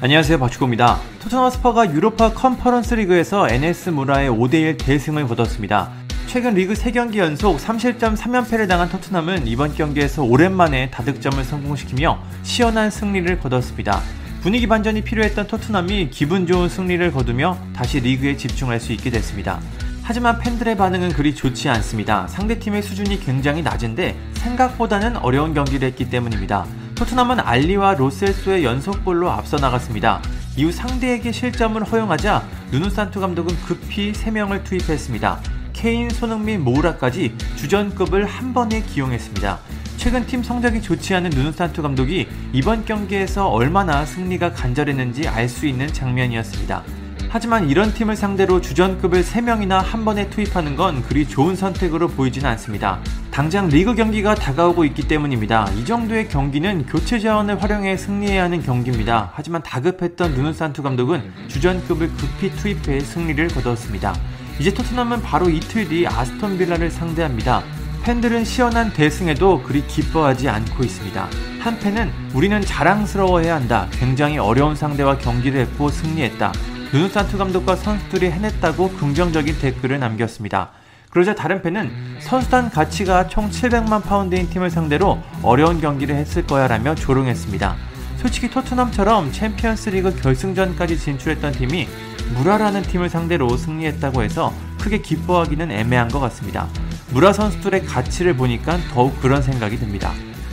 안녕하세요 박주호입니다. 토트넘 스퍼스가 유로파 컨퍼런스 리그에서 NS 무라에 5대1 대승을 거뒀습니다. 최근 리그 3경기 연속 3실점 3연패를 당한 토트넘은 이번 경기에서 오랜만에 다득점을 성공시키며 시원한 승리를 거뒀습니다. 분위기 반전이 필요했던 토트넘이 기분 좋은 승리를 거두며 다시 리그에 집중할 수 있게 됐습니다. 하지만 팬들의 반응은 그리 좋지 않습니다. 상대팀의 수준이 굉장히 낮은데 생각보다는 어려운 경기를 했기 때문입니다. 토트넘은 알리와 로셀소의 연속골로 앞서 나갔습니다. 이후 상대에게 실점을 허용하자 누누산투 감독은 급히 3명을 투입했습니다. 케인, 손흥민, 모우라까지 주전급을 한 번에 기용했습니다. 최근 팀 성적이 좋지 않은 누누산투 감독이 이번 경기에서 얼마나 승리가 간절했는지 알 수 있는 장면이었습니다. 하지만 이런 팀을 상대로 주전급을 3명이나 한 번에 투입하는 건 그리 좋은 선택으로 보이지는 않습니다. 당장 리그 경기가 다가오고 있기 때문입니다. 이 정도의 경기는 교체 자원을 활용해 승리해야 하는 경기입니다. 하지만 다급했던 누누 산투 감독은 주전급을 급히 투입해 승리를 거뒀습니다. 이제 토트넘은 바로 이틀 뒤 아스톤 빌라를 상대합니다. 팬들은 시원한 대승에도 그리 기뻐하지 않고 있습니다. 한 팬은 우리는 자랑스러워해야 한다. 굉장히 어려운 상대와 경기를 했고 승리했다. 누누산투 감독과 선수들이 해냈다고 긍정적인 댓글을 남겼습니다. 그러자 다른 팬은 선수단 가치가 총 700만 파운드인 팀을 상대로 어려운 경기를 했을 거야 라며 조롱했습니다. 솔직히 토트넘처럼 챔피언스 리그 결승전까지 진출했던 팀이 무라라는 팀을 상대로 승리했다고 해서 크게 기뻐하기는 애매한 것 같습니다. 무라 선수들의 가치를 보니까 더욱 그런 생각이 듭니다.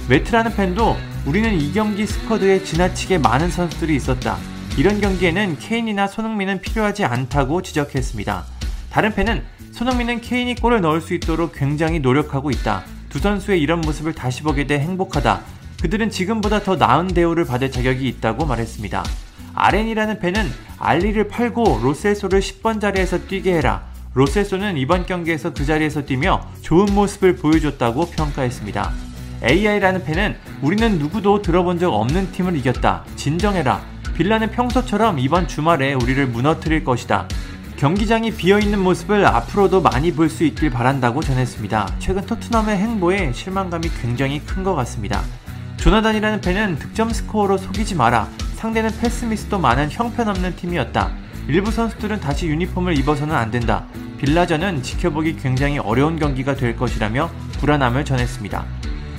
웨트라는 팬도 우리는 이 경기 스쿼드에 지나치게 많은 선수들이 있었다. 이런 경기에는 케인이나 손흥민은 필요하지 않다고 지적했습니다. 다른 팬은 손흥민은 케인이 골을 넣을 수 있도록 굉장히 노력하고 있다. 두 선수의 이런 모습을 다시 보게 돼 행복하다. 그들은 지금보다 더 나은 대우를 받을 자격이 있다고 말했습니다. 아렌이라는 팬은 알리를 팔고 로셀소를 10번 자리에서 뛰게 해라. 로셀소는 이번 경기에서 그 자리에서 뛰며 좋은 모습을 보여줬다고 평가했습니다. AI라는 팬은 우리는 누구도 들어본 적 없는 팀을 이겼다. 진정해라. 빌라는 평소처럼 이번 주말에 우리를 무너뜨릴 것이다. 경기장이 비어있는 모습을 앞으로도 많이 볼 수 있길 바란다고 전했습니다. 최근 토트넘의 행보에 실망감이 굉장히 큰 것 같습니다. 조나단이라는 팬은 득점 스코어로 속이지 마라. 상대는 패스 미스도 많은 형편없는 팀이었다. 일부 선수들은 다시 유니폼을 입어서는 안 된다. 빌라전은 지켜보기 굉장히 어려운 경기가 될 것이라며 불안함을 전했습니다.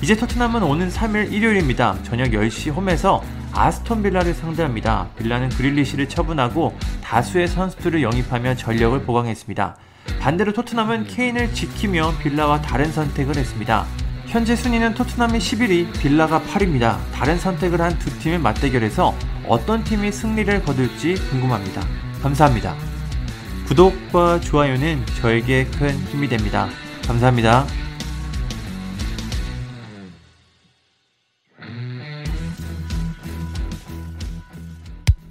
이제 토트넘은 오는 3일 일요일입니다. 저녁 10시 홈에서 아스톤 빌라를 상대합니다. 빌라는 그릴리시를 처분하고 다수의 선수들을 영입하며 전력을 보강했습니다. 반대로 토트넘은 케인을 지키며 빌라와 다른 선택을 했습니다. 현재 순위는 토트넘이 11위, 빌라가 8위입니다. 다른 선택을 한 두 팀의 맞대결에서 어떤 팀이 승리를 거둘지 궁금합니다. 감사합니다. 구독과 좋아요는 저에게 큰 힘이 됩니다. 감사합니다.